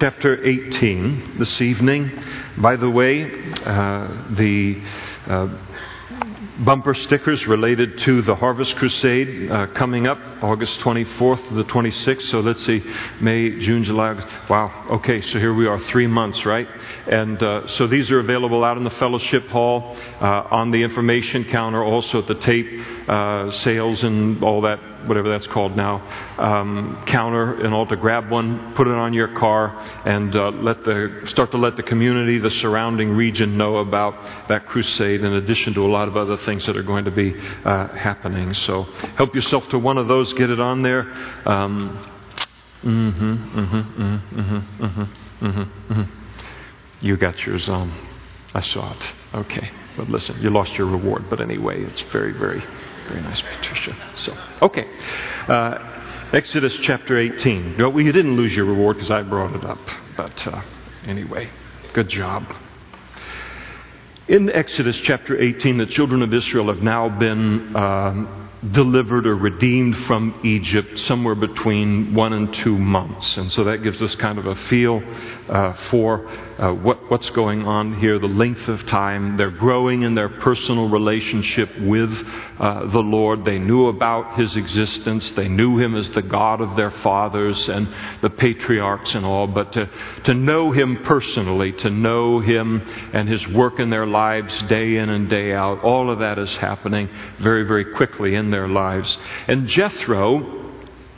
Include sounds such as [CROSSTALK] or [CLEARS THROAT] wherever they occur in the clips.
chapter 18 this evening. By the way, uh, the uh, bumper stickers related to the Harvest Crusade uh, coming up August 24th to the 26th. So let's see, May, June, July. August. Wow. Okay, so here we are, three months, right? And uh, so these are available out in the fellowship hall, uh, on the information counter, also at the tape uh, sales and all that whatever that's called now, um, counter and all to grab one, put it on your car, and uh, let the start to let the community, the surrounding region, know about that crusade. In addition to a lot of other things that are going to be uh, happening, so help yourself to one of those. Get it on there. Um, mm-hmm, mm-hmm, mm-hmm, mm-hmm, mm-hmm, mm-hmm. You got yours on. I saw it. Okay. But listen, you lost your reward. But anyway, it's very, very very nice, Patricia. So, okay. Uh, Exodus chapter 18. Well, you didn't lose your reward because I brought it up. But uh, anyway, good job. In Exodus chapter 18, the children of Israel have now been um, delivered or redeemed from Egypt somewhere between one and two months. And so that gives us kind of a feel uh, for uh, what, what's going on here, the length of time. They're growing in their personal relationship with uh, the Lord. They knew about His existence. They knew Him as the God of their fathers and the patriarchs and all. But to, to know Him personally, to know Him and His work in their lives day in and day out, all of that is happening very, very quickly in their lives. And Jethro,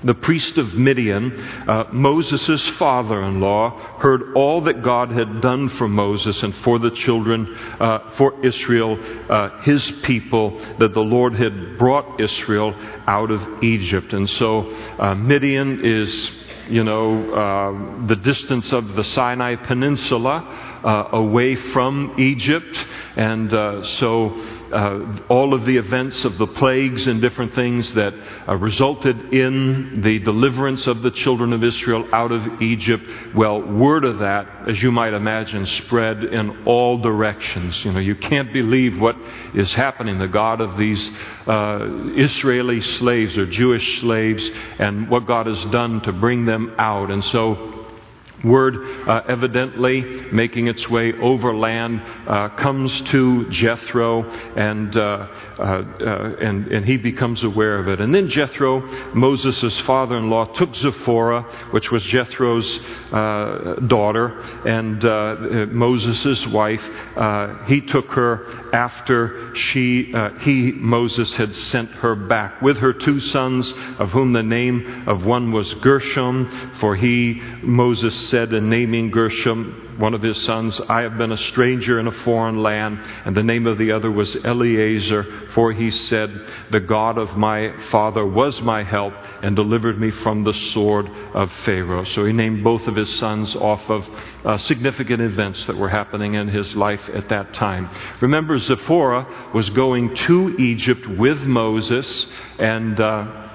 the priest of Midian, uh, Moses' father in law, heard all that God had done for Moses and for the children, uh, for Israel, uh, his people, that the Lord had brought Israel out of Egypt. And so uh, Midian is, you know, uh, the distance of the Sinai Peninsula. Uh, away from Egypt. And uh, so uh, all of the events of the plagues and different things that uh, resulted in the deliverance of the children of Israel out of Egypt. Well, word of that, as you might imagine, spread in all directions. You know, you can't believe what is happening. The God of these uh, Israeli slaves or Jewish slaves and what God has done to bring them out. And so, word uh, evidently making its way overland uh, comes to Jethro and, uh, uh, uh, and, and he becomes aware of it. And then Jethro, Moses' father in law, took Zipporah, which was Jethro's uh, daughter and Moses' wife. he took her after she, uh, he, Moses, had sent her back with her two sons, of whom the name of one was Gershom, for he, Moses, said in naming Gershom, one of his sons, I have been a stranger in a foreign land. And the name of the other was Eliezer, for he said, The God of my father was my help and delivered me from the sword of Pharaoh. So he named both of his sons off of uh, significant events that were happening in his life at that time. Remember, Zipporah was going to Egypt with Moses and. Uh,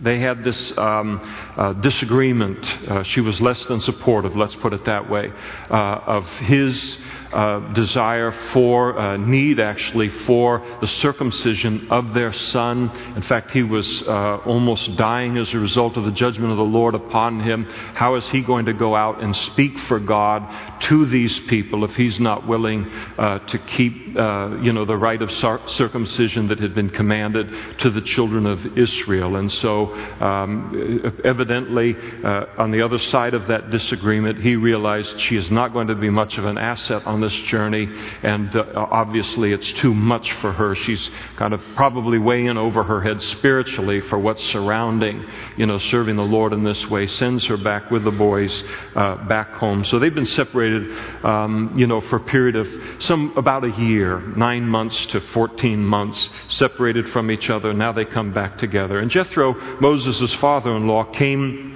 they had this um, uh, disagreement. Uh, she was less than supportive, let's put it that way, uh, of his uh, desire for, uh, need actually, for the circumcision of their son. In fact, he was uh, almost dying as a result of the judgment of the Lord upon him. How is he going to go out and speak for God to these people if he's not willing uh, to keep, uh, you know, the rite of circumcision that had been commanded to the children of Israel? And so, um, evidently, uh, on the other side of that disagreement, he realized she is not going to be much of an asset on this journey, and uh, obviously it's too much for her. She's kind of probably way in over her head spiritually for what's surrounding, you know, serving the Lord in this way. Sends her back with the boys uh, back home. So they've been separated, um, you know, for a period of some about a year, nine months to 14 months, separated from each other. Now they come back together. And Jethro, Moses' father in law, came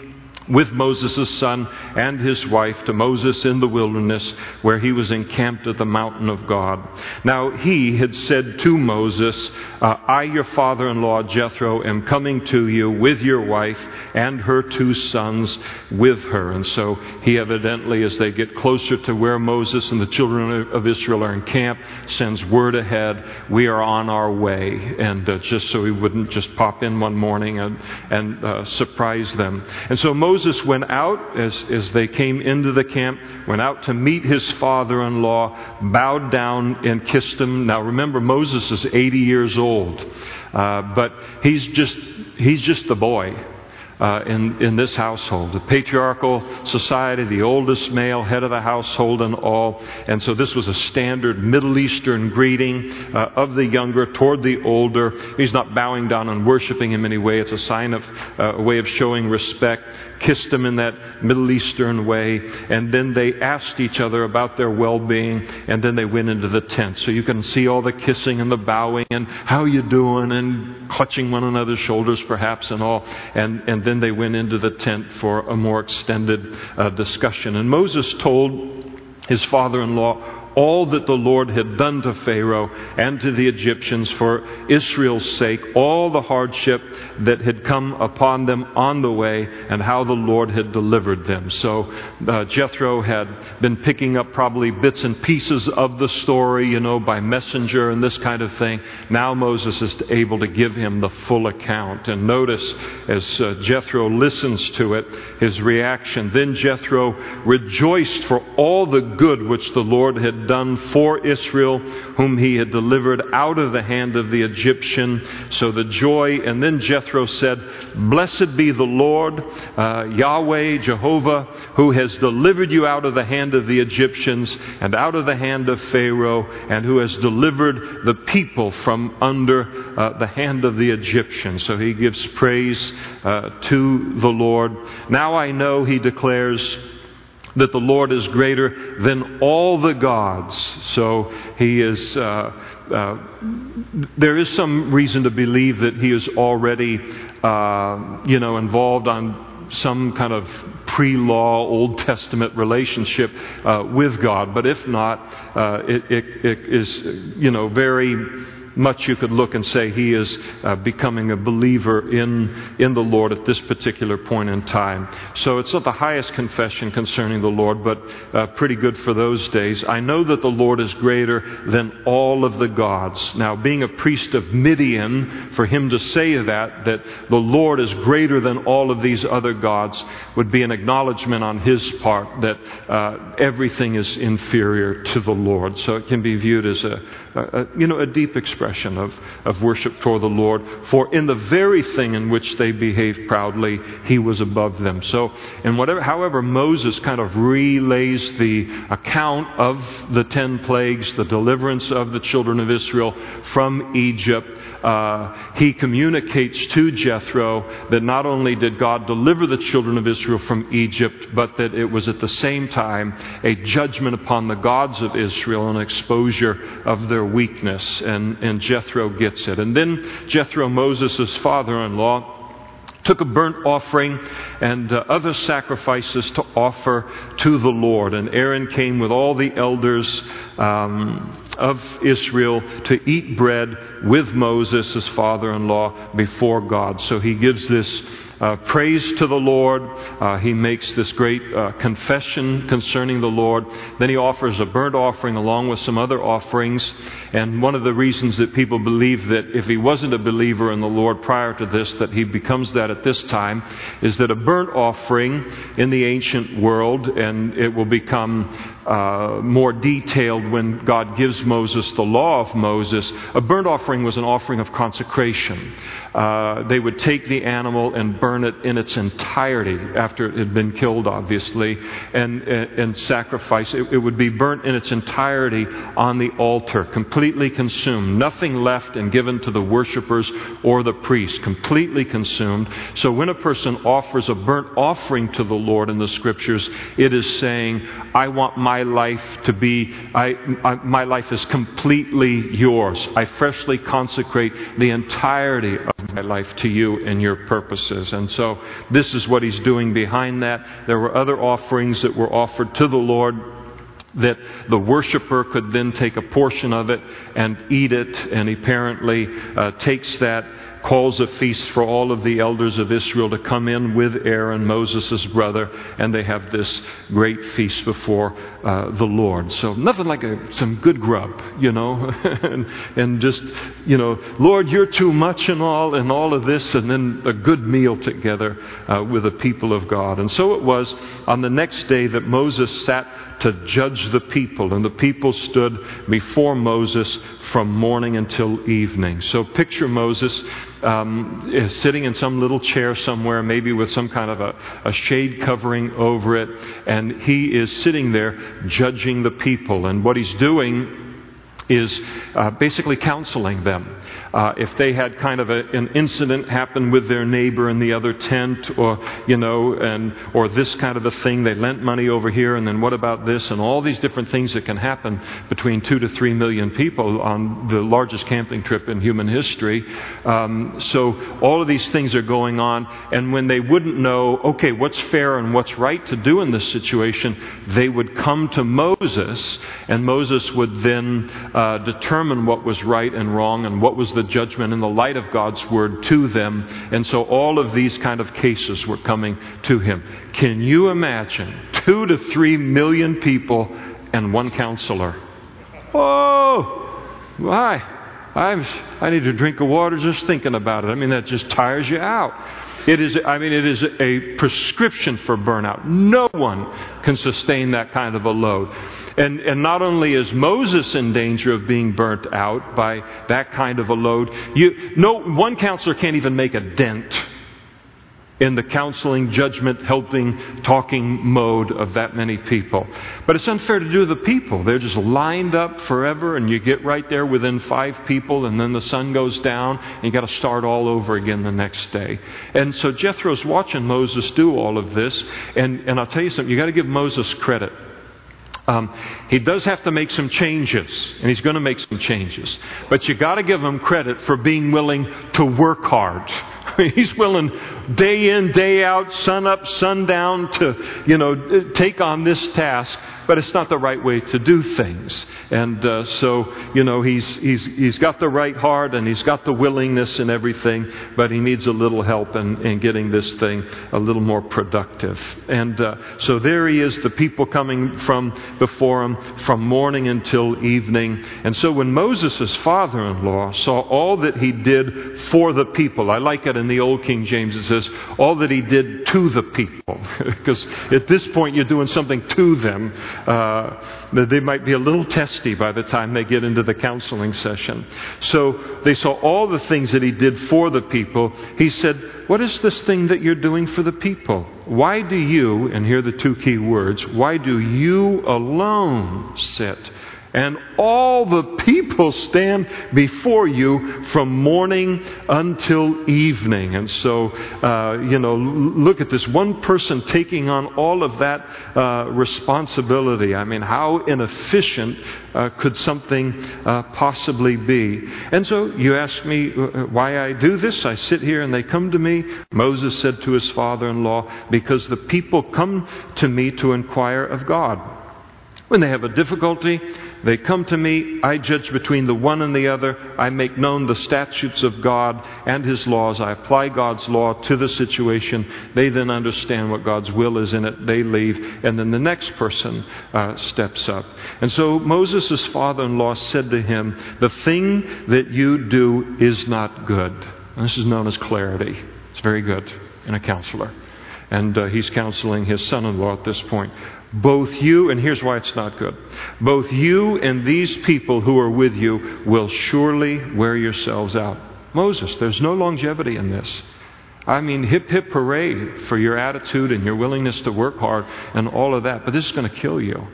with Moses' son and his wife to Moses in the wilderness where he was encamped at the mountain of God. Now he had said to Moses, uh, I, your father in law Jethro, am coming to you with your wife and her two sons with her. And so he evidently, as they get closer to where Moses and the children of Israel are encamped, sends word ahead, we are on our way. And uh, just so he wouldn't just pop in one morning and, and uh, surprise them. And so Moses Moses went out as, as they came into the camp, went out to meet his father in law, bowed down and kissed him. Now remember, Moses is 80 years old, uh, but he's just, he's just the boy uh, in, in this household. The patriarchal society, the oldest male, head of the household, and all. And so this was a standard Middle Eastern greeting uh, of the younger toward the older. He's not bowing down and worshiping him anyway. It's a sign of uh, a way of showing respect kissed him in that Middle Eastern way, and then they asked each other about their well being, and then they went into the tent. So you can see all the kissing and the bowing and how you doing and clutching one another's shoulders perhaps and all. And, and then they went into the tent for a more extended uh, discussion. And Moses told his father in law all that the Lord had done to Pharaoh and to the Egyptians for Israel's sake, all the hardship that had come upon them on the way, and how the Lord had delivered them. So uh, Jethro had been picking up probably bits and pieces of the story, you know, by messenger and this kind of thing. Now Moses is able to give him the full account. And notice as uh, Jethro listens to it, his reaction. Then Jethro rejoiced for all the good which the Lord had done for Israel, whom he had delivered out of the hand of the Egyptian. So the joy, and then Jethro said, Blessed be the Lord, uh, Yahweh, Jehovah, who has delivered you out of the hand of the Egyptians and out of the hand of Pharaoh, and who has delivered the people from under uh, the hand of the Egyptians. So he gives praise uh, to the Lord. Now I know, he declares, that the Lord is greater than all the gods. So he is. Uh, uh, there is some reason to believe that he is already, uh, you know, involved on some kind of pre-law Old Testament relationship uh, with God. But if not, uh, it, it, it is, you know, very much you could look and say he is uh, becoming a believer in, in the Lord at this particular point in time. So it's not the highest confession concerning the Lord, but uh, pretty good for those days. I know that the Lord is greater than all of the gods. Now, being a priest of Midian, for him to say that, that the Lord is greater than all of these other gods, would be an acknowledgement on his part that uh, everything is inferior to the Lord. So it can be viewed as a, you know, a deep expression of, of worship toward the Lord. For in the very thing in which they behaved proudly, he was above them. So, and whatever, however, Moses kind of relays the account of the ten plagues, the deliverance of the children of Israel from Egypt, uh, he communicates to Jethro that not only did God deliver the children of Israel from Egypt, but that it was at the same time a judgment upon the gods of Israel, an exposure of their weakness. And, and Jethro gets it. And then Jethro, Moses' father in law, took a burnt offering and uh, other sacrifices to offer to the Lord. And Aaron came with all the elders um, of Israel to eat bread with Moses, his father in law, before God. So he gives this uh, praise to the Lord. Uh, he makes this great uh, confession concerning the Lord. Then he offers a burnt offering along with some other offerings. And one of the reasons that people believe that if he wasn't a believer in the Lord prior to this, that he becomes that at this time, is that a burnt offering in the ancient world, and it will become uh, more detailed when God gives Moses the law of Moses, a burnt offering was an offering of consecration. Uh, they would take the animal and burn it in its entirety after it had been killed, obviously, and, and, and sacrifice. It, it, would be burnt in its entirety on the altar, completely consumed. Nothing left and given to the worshippers or the priest, completely consumed. So when a person offers a burnt offering to the Lord in the scriptures, it is saying, I want my life to be, I, I, my life is completely yours. I freshly consecrate the entirety of my life to you and your purposes. And so this is what he's doing behind that. There were other offerings that were offered to the Lord that the worshiper could then take a portion of it and eat it, and he apparently uh, takes that calls a feast for all of the elders of Israel to come in with Aaron, Moses' brother, and they have this great feast before uh, the Lord. So nothing like a, some good grub, you know, [LAUGHS] and, and just, you know, Lord, you're too much and all, and all of this, and then a good meal together uh, with the people of God. And so it was on the next day that Moses sat to judge the people, and the people stood before Moses from morning until evening. So picture Moses um, sitting in some little chair somewhere, maybe with some kind of a, a shade covering over it, and he is sitting there judging the people. And what he's doing is uh, basically counseling them. Uh, if they had kind of a, an incident happen with their neighbor in the other tent, or you know, and or this kind of a thing, they lent money over here, and then what about this, and all these different things that can happen between two to three million people on the largest camping trip in human history. Um, so all of these things are going on, and when they wouldn't know, okay, what's fair and what's right to do in this situation, they would come to Moses, and Moses would then uh, determine what was right and wrong and what was the judgment in the light of God's word to them. And so all of these kind of cases were coming to him. Can you imagine two to three million people and one counselor? Oh, why? I'm, I need a drink of water just thinking about it. I mean, that just tires you out. It is, I mean, it is a prescription for burnout. No one can sustain that kind of a load. And, and not only is Moses in danger of being burnt out by that kind of a load, you, no, one counselor can't even make a dent in the counseling, judgment, helping, talking mode of that many people. But it's unfair to do the people. They're just lined up forever, and you get right there within five people, and then the sun goes down, and you got to start all over again the next day. And so Jethro's watching Moses do all of this, and, and I'll tell you something, you got to give Moses credit. Um, he does have to make some changes, and he's going to make some changes. But you got to give him credit for being willing to work hard. [LAUGHS] he's willing day in, day out, sun up, sun down to, you know, take on this task but it's not the right way to do things. And uh, so, you know, he's, he's, he's got the right heart and he's got the willingness and everything, but he needs a little help in, in getting this thing a little more productive. And uh, so there he is, the people coming from before him from morning until evening. And so when Moses' father in law saw all that he did for the people, I like it in the Old King James, it says, all that he did to the people. [LAUGHS] because at this point you're doing something to them uh, they might be a little testy by the time they get into the counseling session. So they saw all the things that he did for the people. He said, What is this thing that you're doing for the people? Why do you, and here are the two key words, why do you alone sit? And all the people stand before you from morning until evening. And so, uh, you know, look at this one person taking on all of that uh, responsibility. I mean, how inefficient uh, could something uh, possibly be? And so you ask me uh, why I do this. I sit here and they come to me. Moses said to his father in law, because the people come to me to inquire of God. When they have a difficulty, they come to me, I judge between the one and the other. I make known the statutes of God and His laws. I apply God's law to the situation. They then understand what God's will is in it. They leave, and then the next person uh, steps up. And so Moses' father in law said to him, The thing that you do is not good. And this is known as clarity. It's very good in a counselor. And uh, he's counseling his son in law at this point. Both you, and here's why it's not good, both you and these people who are with you will surely wear yourselves out. Moses, there's no longevity in this. I mean, hip hip hooray for your attitude and your willingness to work hard and all of that, but this is going to kill you.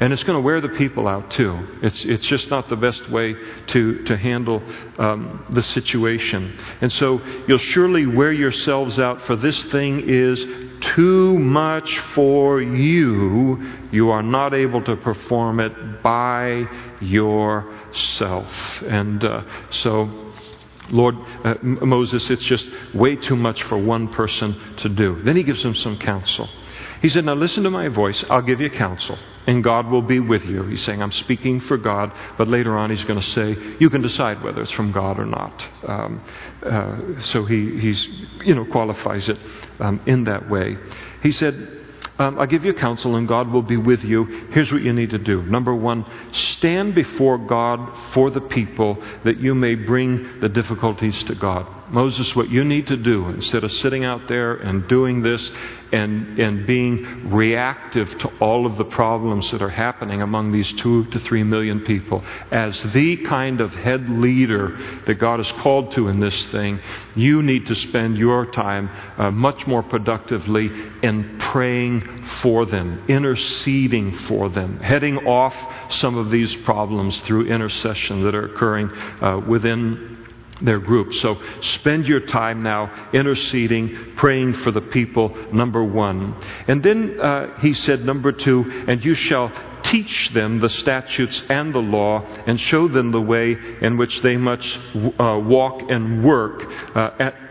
And it's going to wear the people out too. It's, it's just not the best way to, to handle um, the situation. And so you'll surely wear yourselves out, for this thing is too much for you. You are not able to perform it by yourself. And uh, so, Lord, uh, Moses, it's just way too much for one person to do. Then he gives him some counsel. He said, Now listen to my voice. I'll give you counsel, and God will be with you. He's saying, I'm speaking for God, but later on he's going to say, You can decide whether it's from God or not. Um, uh, so he he's, you know, qualifies it um, in that way. He said, um, I'll give you counsel and God will be with you. Here's what you need to do. Number one, stand before God for the people that you may bring the difficulties to God. Moses, what you need to do, instead of sitting out there and doing this and, and being reactive to all of the problems that are happening among these two to three million people, as the kind of head leader that God has called to in this thing, you need to spend your time uh, much more productively in praying for them, interceding for them, heading off some of these problems through intercession that are occurring uh, within their group. So spend your time now interceding, praying for the people, number one. And then uh, he said, number two, and you shall teach them the statutes and the law and show them the way in which they must uh, walk and work uh, at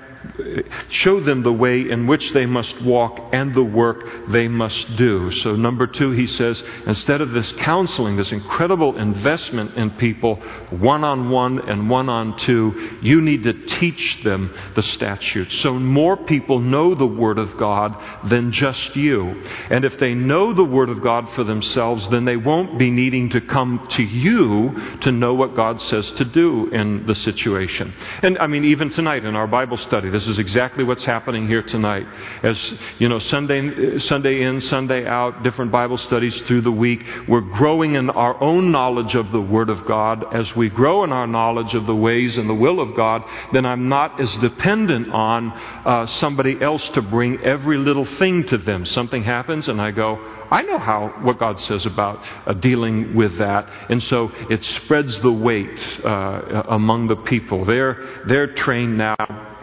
show them the way in which they must walk and the work they must do. So, number two, he says, instead of this counseling, this incredible investment in people, one on one and one on two, you need to teach them the statutes. So, more people know the Word of God than just you. And if they know the Word of God for themselves, then they won't be needing to come to you to know what God says to do in the situation. And I mean, even tonight in our Bible study, this is exactly what's happening here tonight. As you know, Sunday, Sunday in, Sunday out, different Bible studies through the week. We're growing in our own knowledge of the Word of God. As we grow in our knowledge of the ways and the will of God, then I'm not as dependent on uh, somebody else to bring every little thing to them. Something happens, and I go, I know how what God says about uh, dealing with that, and so it spreads the weight uh, among the people. They're they're trained now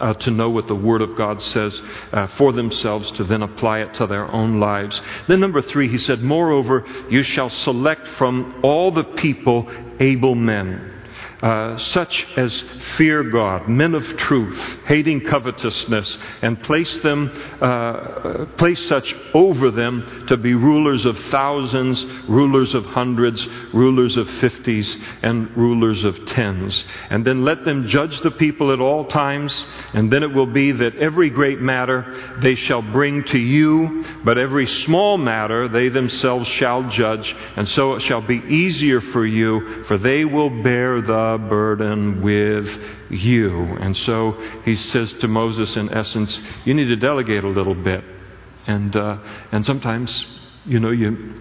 uh, to know what the Word of God says uh, for themselves to then apply it to their own lives. Then, number three, he said, Moreover, you shall select from all the people able men uh, such as fear God, men of truth, hating covetousness, and place them, uh, place such over them to be rulers of thousands, rulers of hundreds, rulers of fifties, and rulers of tens. And then let them judge the people at all times, and then it will be that every great matter they shall bring to you, but every small matter they themselves shall judge, and so it shall be easier for you, for they will bear the burden with you. And so he says to Moses, in essence, you need to delegate a little bit. And, uh, and sometimes, you know, you,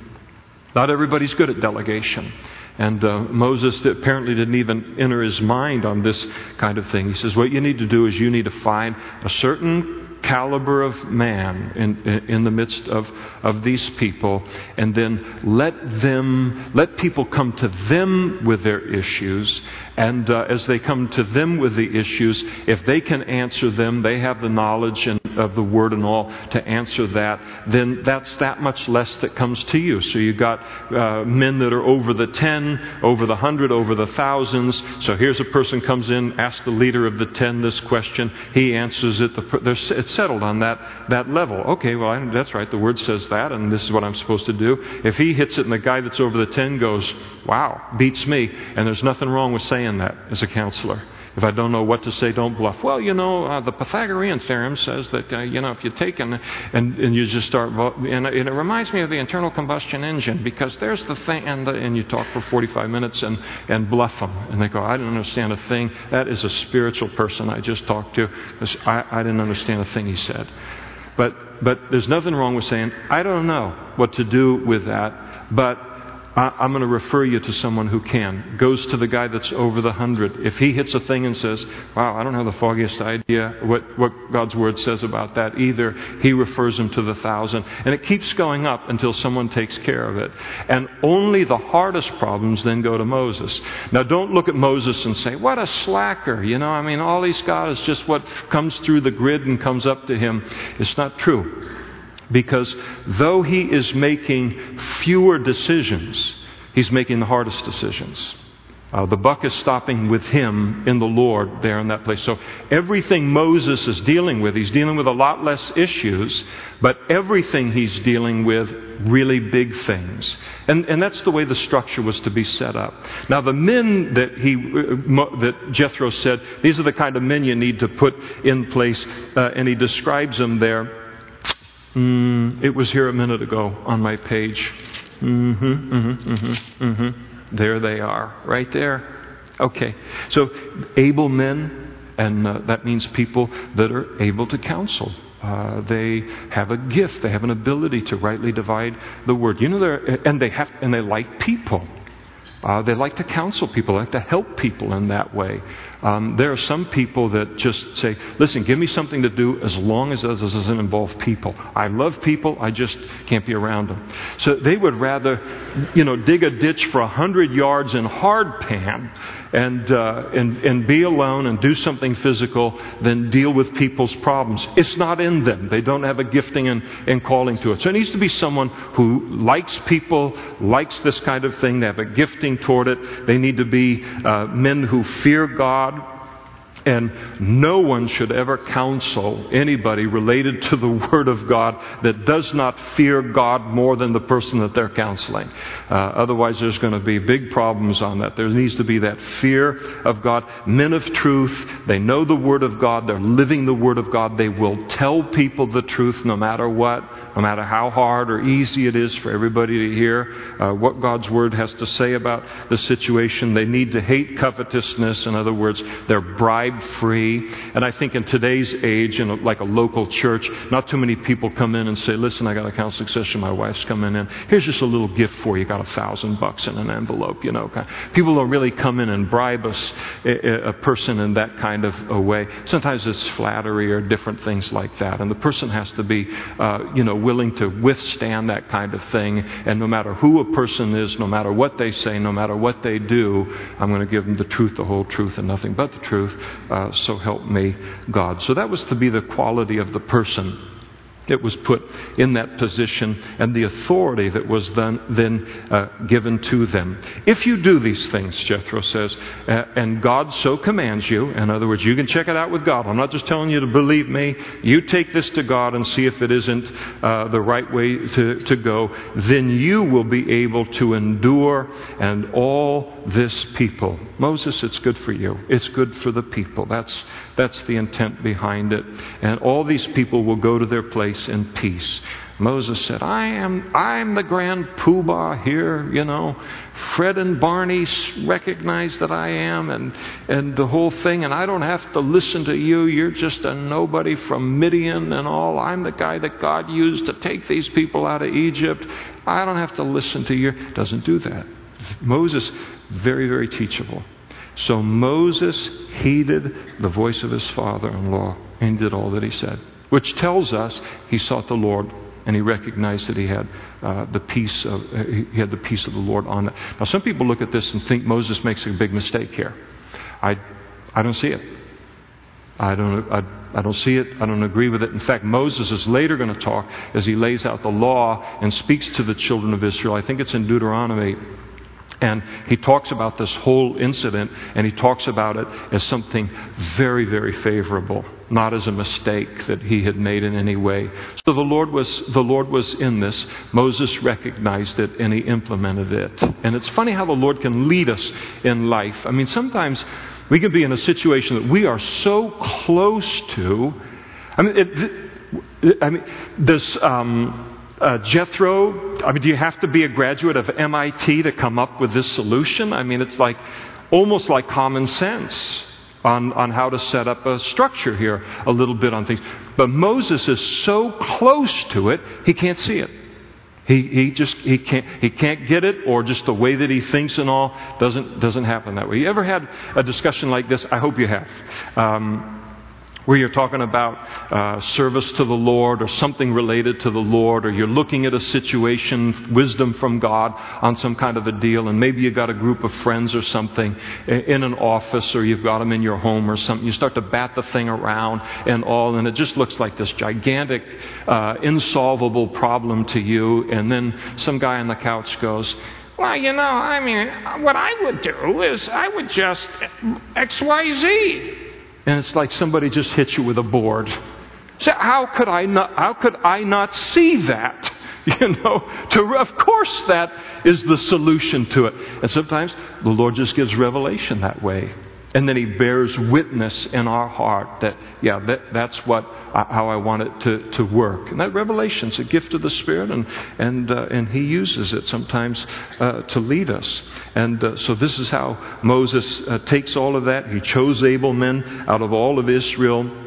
not everybody's good at delegation. And uh, Moses apparently didn't even enter his mind on this kind of thing. He says, What you need to do is you need to find a certain caliber of man in, in the midst of, of these people, and then let them, let people come to them with their issues, and uh, as they come to them with the issues, if they can answer them, they have the knowledge and, of the Word and all to answer that, then that's that much less that comes to you. So you've got uh, men that are over the 10, over the 100, over the thousands. So here's a person comes in, asks the leader of the 10 this question. He answers it. The, it's settled on that, that level. Okay, well, I, that's right. The Word says that, and this is what I'm supposed to do. If he hits it and the guy that's over the 10 goes, wow, beats me, and there's nothing wrong with saying saying that as a counselor. If I don't know what to say, don't bluff. Well, you know, uh, the Pythagorean theorem says that, uh, you know, if you take and, and, and you just start, and, and, it reminds me of the internal combustion engine because there's the thing, and, the, and you talk for 45 minutes and, and bluff them. And they go, I don't understand a thing. That is a spiritual person I just talked to. I, I didn't understand a thing he said. But, but there's nothing wrong with saying, I don't know what to do with that, but I'm going to refer you to someone who can. Goes to the guy that's over the hundred. If he hits a thing and says, Wow, I don't have the foggiest idea what, what God's word says about that either, he refers him to the thousand. And it keeps going up until someone takes care of it. And only the hardest problems then go to Moses. Now, don't look at Moses and say, What a slacker. You know, I mean, all he's got is just what comes through the grid and comes up to him. It's not true. Because though he is making fewer decisions, he's making the hardest decisions. Uh, the buck is stopping with him in the Lord there in that place. So everything Moses is dealing with, he's dealing with a lot less issues, but everything he's dealing with, really big things. And, and that's the way the structure was to be set up. Now, the men that, he, uh, that Jethro said, these are the kind of men you need to put in place, uh, and he describes them there. Mm, it was here a minute ago on my page. Mm-hmm, mm-hmm, mm-hmm, mm-hmm. There they are, right there. Okay. So, able men, and uh, that means people that are able to counsel. Uh, they have a gift. They have an ability to rightly divide the word. You know, they're, and they have, and they like people. Uh, they like to counsel people, they like to help people in that way. Um, there are some people that just say, listen, give me something to do as long as this doesn't involve people. I love people, I just can't be around them. So they would rather, you know, dig a ditch for a hundred yards in hardpan and, uh, and, and be alone and do something physical than deal with people's problems. It's not in them. They don't have a gifting and, and calling to it. So it needs to be someone who likes people, likes this kind of thing. They have a gifting toward it. They need to be uh, men who fear God and no one should ever counsel anybody related to the [LAUGHS] Word of God that does not fear God more than the person that they're counseling. Uh, otherwise, there's going to be big problems on that. There needs to be that fear of God. Men of truth, they know the Word of God, they're living the Word of God, they will tell people the truth no matter what no matter how hard or easy it is for everybody to hear uh, what God's Word has to say about the situation. They need to hate covetousness. In other words, they're bribe free. And I think in today's age, in a, like a local church, not too many people come in and say, Listen, I got a counseling session. My wife's coming in. Here's just a little gift for you. Got a thousand bucks in an envelope, you know. People don't really come in and bribe us, a, a person in that kind of a way. Sometimes it's flattery or different things like that. And the person has to be, uh, you know, willing to withstand that kind of thing. And no matter who a person is, no matter what they say, no matter what they do, I'm going to give them the truth, the whole truth, and nothing but the truth. Uh, so help me God. So that was to be the quality of the person that was put in that position and the authority that was then, then uh, given to them. If you do these things, Jethro says, uh, and God so commands you, in other words, you can check it out with God. I'm not just telling you to believe me. You take this to God and see if it isn't uh, the right way to, to go. Then you will be able to endure and all this people. Moses, it's good for you. It's good for the people. That's, that's the intent behind it. And all these people will go to their place in peace. Moses said, I am I'm the grand poobah here, you know. Fred and Barney recognize that I am and, and the whole thing, and I don't have to listen to you. You're just a nobody from Midian and all. I'm the guy that God used to take these people out of Egypt. I don't have to listen to you. Doesn't do that. Moses, very, very teachable. So Moses heeded the voice of his father in law and did all that he said, which tells us he sought the Lord and he recognized that he had uh, the peace of uh, he had the peace of the Lord on it. Now, some people look at this and think Moses makes a big mistake here. I I don't see it. I don't I, I don't see it. I don't agree with it. In fact, Moses is later going to talk as he lays out the law and speaks to the children of Israel. I think it's in Deuteronomy and he talks about this whole incident and he talks about it as something very, very favorable, not as a mistake that he had made in any way. So the Lord was, the Lord was in this. Moses recognized it and he implemented it. And it's funny how the Lord can lead us in life. I mean, sometimes we can be in a situation that we are so close to. I mean, it, I mean, this. Um, uh, Jethro, I mean, do you have to be a graduate of MIT to come up with this solution? I mean, it's like almost like common sense on, on how to set up a structure here a little bit on things. But Moses is so close to it, he can't see it. He, he just he can't he can't get it or just the way that he thinks and all doesn't doesn't happen that way. You ever had a discussion like this? I hope you have. Um, where you're talking about uh, service to the Lord or something related to the Lord, or you're looking at a situation, wisdom from God on some kind of a deal, and maybe you've got a group of friends or something in an office, or you've got them in your home or something. You start to bat the thing around and all, and it just looks like this gigantic, uh, insolvable problem to you, and then some guy on the couch goes, Well, you know, I mean, what I would do is I would just XYZ. And it's like somebody just hit you with a board. So how could I not, how could I not see that? [LAUGHS] You know, to, of course that is the solution to it. And sometimes the Lord just gives revelation that way. And then He bears witness in our heart that, yeah, that, that's what, uh, how I want it to, to work. And that revelation's a gift of the Spirit, and, and, uh, and He uses it sometimes uh, to lead us. And uh, so this is how Moses uh, takes all of that. He chose able men out of all of Israel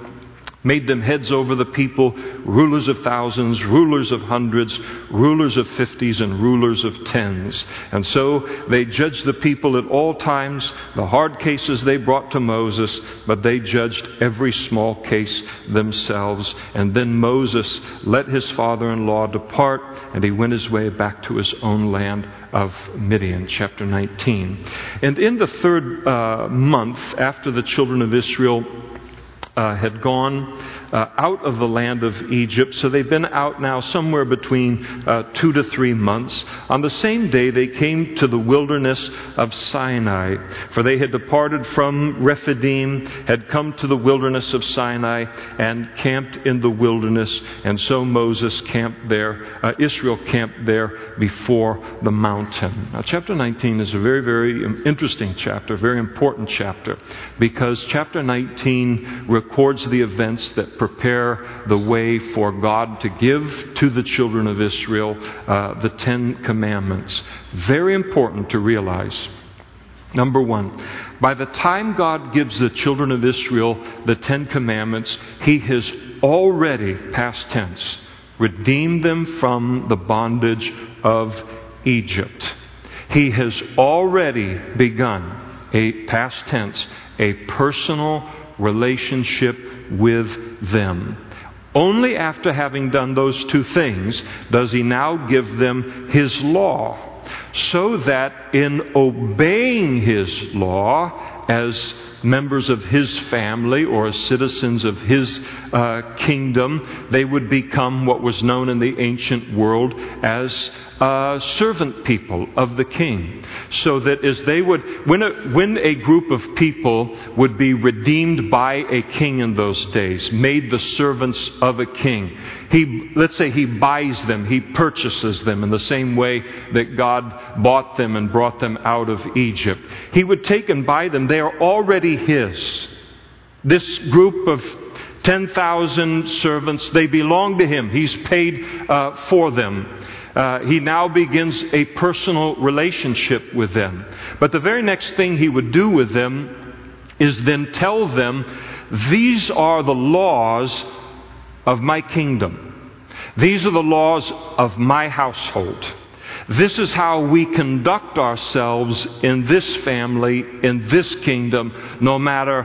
made them heads over the people, rulers of thousands, rulers of hundreds, rulers of fifties, and rulers of tens. And so they judged the people at all times. The hard cases they brought to Moses, but they judged every small case themselves. And then Moses let his father in law depart, and he went his way back to his own land of Midian, chapter 19. And in the third uh, month after the children of Israel Uh, had gone uh, out of the land of Egypt. So they've been out now somewhere between uh, two to three months. On the same day, they came to the wilderness of Sinai, for they had departed from Rephidim, had come to the wilderness of Sinai, and camped in the wilderness. And so Moses camped there, uh, Israel camped there before the mountain. Now, chapter 19 is a very, very interesting chapter, very important chapter, because chapter 19 records the events that prepare the way for God to give to the children of Israel uh, the Ten Commandments. Very important to realize. Number one, by the time God gives the children of Israel the Ten Commandments, He has already, past tense, redeemed them from the bondage of Egypt. He has already begun, a past tense, a personal relationship with them. Only after having done those two things does he now give them his law, so that in obeying his law as members of his family or citizens of his uh, kingdom, they would become what was known in the ancient world as uh, servant people of the king. So that as they would, when a, when a group of people would be redeemed by a king in those days, made the servants of a king, he, let's say he buys them, he purchases them in the same way that God bought them and brought them out of Egypt. He would take and buy them. They are already his. This group of 10,000 servants, they belong to him. He's paid uh, for them. Uh, he now begins a personal relationship with them. But the very next thing he would do with them is then tell them, These are the laws of my kingdom. These are the laws of my household. This is how we conduct ourselves in this family, in this kingdom, no matter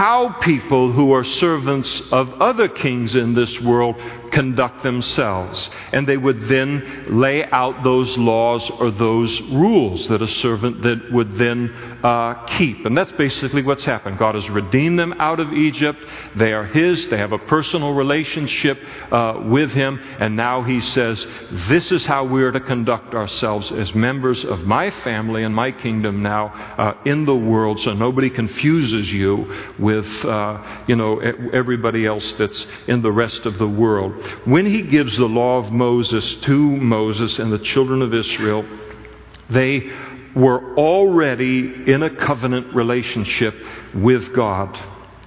how people who are servants of other kings in this world conduct themselves. And they would then lay out those laws or those rules that a servant that would then uh, keep. And that's basically what's happened. God has redeemed them out of Egypt. They are His. They have a personal relationship uh, with Him. And now He says, This is how we are to conduct ourselves as members of my family and my kingdom now uh, in the world so nobody confuses you with, uh, you know, everybody else that's in the rest of the world. When he gives the law of Moses to Moses and the children of Israel, they were already in a covenant relationship with God.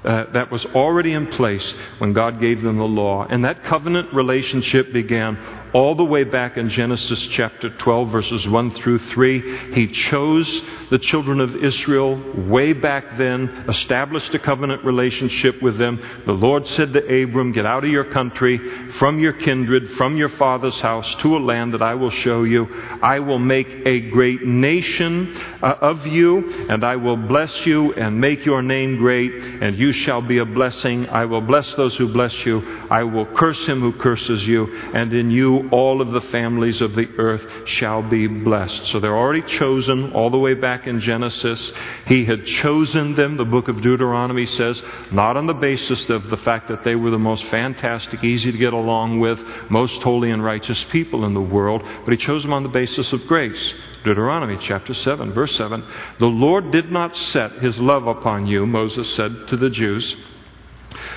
Uh, that was already in place when God gave them the law. And that covenant relationship began all the way back in Genesis chapter 12, verses 1 through 3. He chose the children of Israel way back then, established a covenant relationship with them. The Lord said to Abram, Get out of your country, from your kindred, from your father's house, to a land that I will show you. I will make a great nation uh, of you, and I will bless you and make your name great, and you shall be a blessing. I will bless those who bless you. I will curse him who curses you, and in you all of the families of the earth shall be blessed. So they're already chosen all the way back in Genesis. He had chosen them, the book of Deuteronomy says, not on the basis of the fact that they were the most fantastic, easy to get along with, most holy and righteous people in the world, but He chose them on the basis of grace Deuteronomy chapter 7, verse 7. The Lord did not set his love upon you, Moses said to the Jews,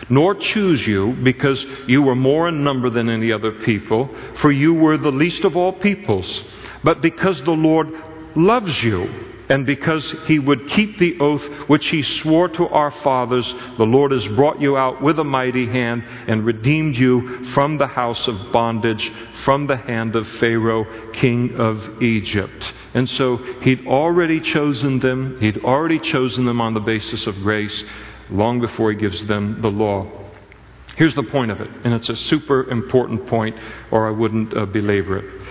nor choose you because you were more in number than any other people, for you were the least of all peoples, but because the Lord loves you and because he would keep the oath which he swore to our fathers, the Lord has brought you out with a mighty hand and redeemed you from the house of bondage, from the hand of Pharaoh, king of Egypt. And so he'd already chosen them, he'd already chosen them on the basis of grace long before he gives them the law. Here's the point of it, and it's a super important point, or I wouldn't uh, belabor it.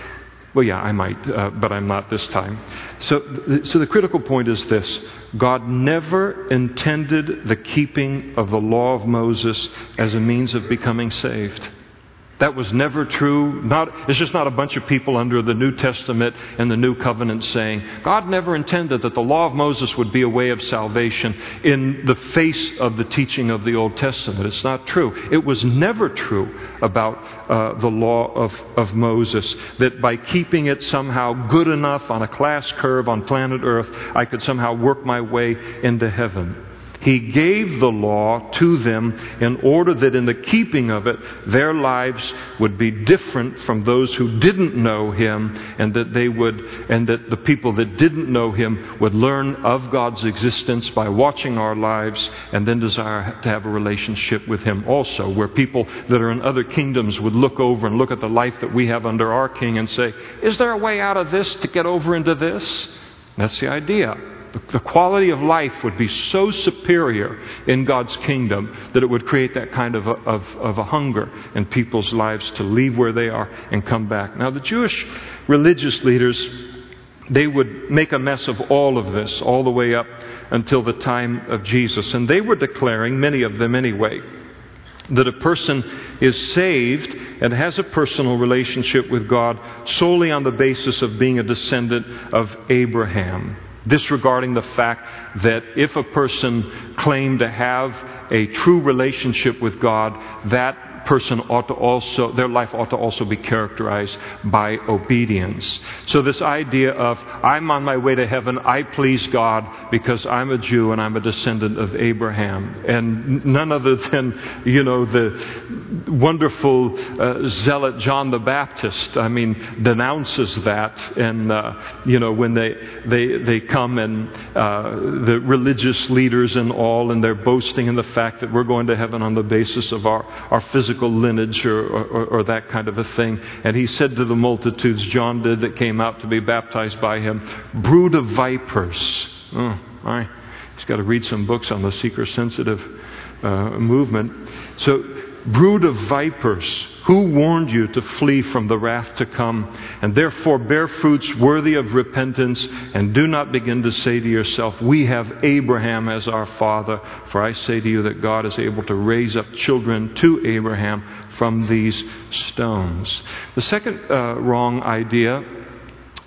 Well, yeah, I might, uh, but I'm not this time. So, so the critical point is this God never intended the keeping of the law of Moses as a means of becoming saved. That was never true. Not, it's just not a bunch of people under the New Testament and the New Covenant saying, God never intended that the law of Moses would be a way of salvation in the face of the teaching of the Old Testament. It's not true. It was never true about uh, the law of, of Moses, that by keeping it somehow good enough on a class curve on planet Earth, I could somehow work my way into heaven. He gave the law to them in order that in the keeping of it, their lives would be different from those who didn't know Him, and that they would, and that the people that didn't know Him would learn of God's existence by watching our lives and then desire to have a relationship with Him also, where people that are in other kingdoms would look over and look at the life that we have under our King and say, Is there a way out of this to get over into this? That's the idea the quality of life would be so superior in God's kingdom that it would create that kind of a, of, of a hunger in people's lives to leave where they are and come back. Now, the Jewish religious leaders, they would make a mess of all of this all the way up until the time of Jesus. And they were declaring, many of them anyway, that a person is saved and has a personal relationship with God solely on the basis of being a descendant of Abraham disregarding the fact that if a person claimed to have a true relationship with God, that person ought to also, their life ought to also be characterized by obedience. So, this idea of, I'm on my way to heaven, I please God because I'm a Jew and I'm a descendant of Abraham. And none other than, you know, the wonderful uh, zealot John the Baptist, I mean, denounces that. And, uh, you know, when they, they, they come and uh, the religious leaders and all, and they're boasting in the fact that we're going to heaven on the basis of our, our physical physical lineage or, or, or, that kind of a thing. And he said to the multitudes, John did, that came out to be baptized by him, brood of vipers. Oh, my. He's got to read some books on the seeker sensitive uh, movement. So, brood of vipers, who warned you to flee from the wrath to come? And therefore bear fruits worthy of repentance, and do not begin to say to yourself, We have Abraham as our father. For I say to you that God is able to raise up children to Abraham from these stones. The second uh, wrong idea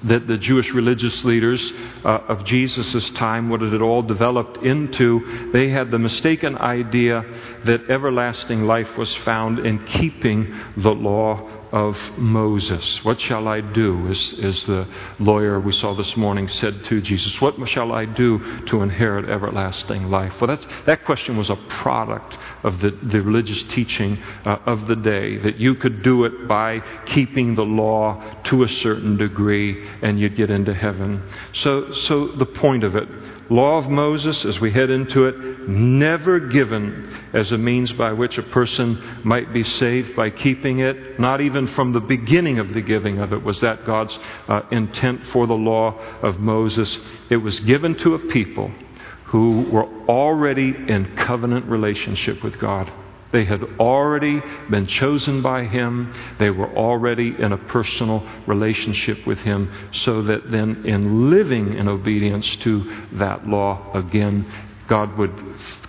that the Jewish religious leaders uh, of Jesus' time, what it had all developed into, they had the mistaken idea that everlasting life was found in keeping the law of Moses. What shall I do? As, as the lawyer we saw this morning said to Jesus, What shall I do to inherit everlasting life? Well, that question was a product of the, the religious teaching uh, of the day, that you could do it by keeping the law to a certain degree and you'd get into heaven. So, so the point of it law of Moses, as we head into it, never given as a means by which a person might be saved by keeping it. Not even from the beginning of the giving of it was that God's uh, intent for the law of Moses. It was given to a people who were already in covenant relationship with God. They had already been chosen by Him. They were already in a personal relationship with Him, so that then, in living in obedience to that law, again, God would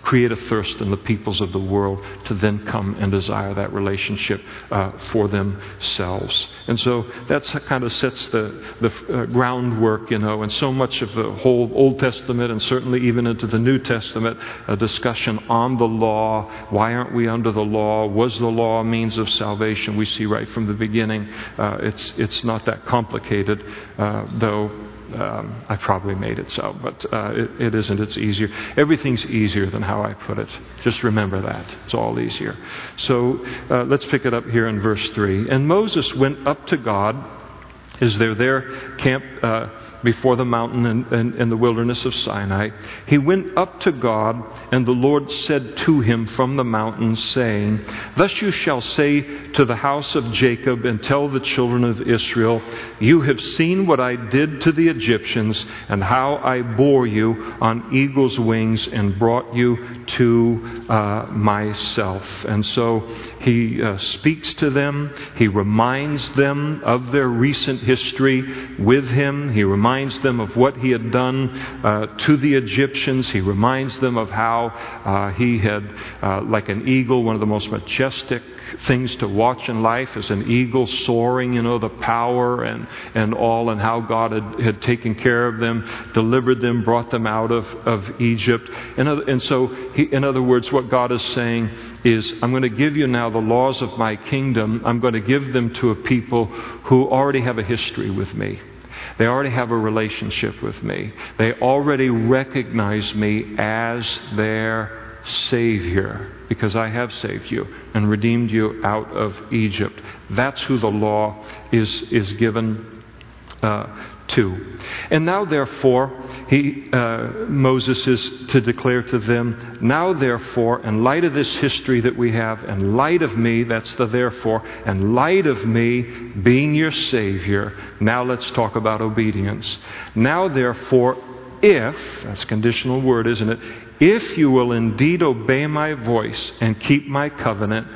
create a thirst in the peoples of the world to then come and desire that relationship uh, for themselves. And so that kind of sets the, the uh, groundwork, you know, and so much of the whole Old Testament and certainly even into the New Testament, a discussion on the law. Why aren't we under the law? Was the law a means of salvation? We see right from the beginning. Uh, it's, it's not that complicated, uh, though um, I probably made it so, but uh, it, it isn't. It's easier. Everything's easier than how I put it. Just remember that. It's all easier. So uh, let's pick it up here in verse 3. And Moses went up to God Is there camped. Uh, before the mountain in, in, in, the wilderness of Sinai, he went up to God, and the Lord said to him from the mountain, saying, Thus you shall say to the house of Jacob, and tell the children of Israel, You have seen what I did to the Egyptians, and how I bore you on eagle's wings and brought you to uh, myself. And so he uh, speaks to them, he reminds them of their recent history with him, he reminds reminds them of what he had done uh, to the Egyptians. He reminds them of how uh, he had, uh, like an eagle, one of the most majestic things to watch in life is an eagle soaring, you know, the power and, and all, and how God had, had taken care of them, delivered them, brought them out of, of Egypt. And, and so, he, in other words, what God is saying is, I'm going to give you now the laws of my kingdom. I'm going to give them to a people who already have a history with me. They already have a relationship with me. They already recognize me as their Savior because I have saved you and redeemed you out of Egypt. That's who the law is, is given uh, to. And now, therefore, he, uh, Moses is to declare to them, Now, therefore, in light of this history that we have, in light of me, that's the therefore, in light of me being your Savior, now let's talk about obedience. Now, therefore, if, that's a conditional word, isn't it? If you will indeed obey my voice and keep my covenant,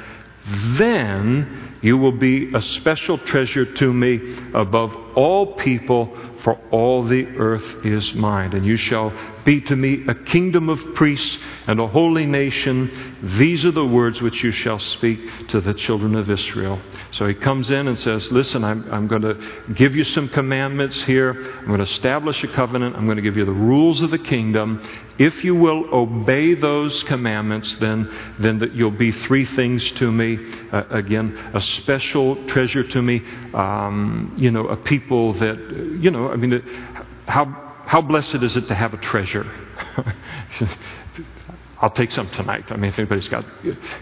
then you will be a special treasure to me above all people for all the earth is mine. And you shall be to me a kingdom of priests and a holy nation. These are the words which you shall speak to the children of Israel. So he comes in and says, Listen, I'm, I'm going to give you some commandments here. I'm going to establish a covenant. I'm going to give you the rules of the kingdom. If you will obey those commandments, then, then that you'll be three things to me. Uh, again, a special treasure to me. Um, you know, a people that, you know, I mean, how how blessed is it to have a treasure? [LAUGHS] I'll take some tonight. I mean, if anybody's got,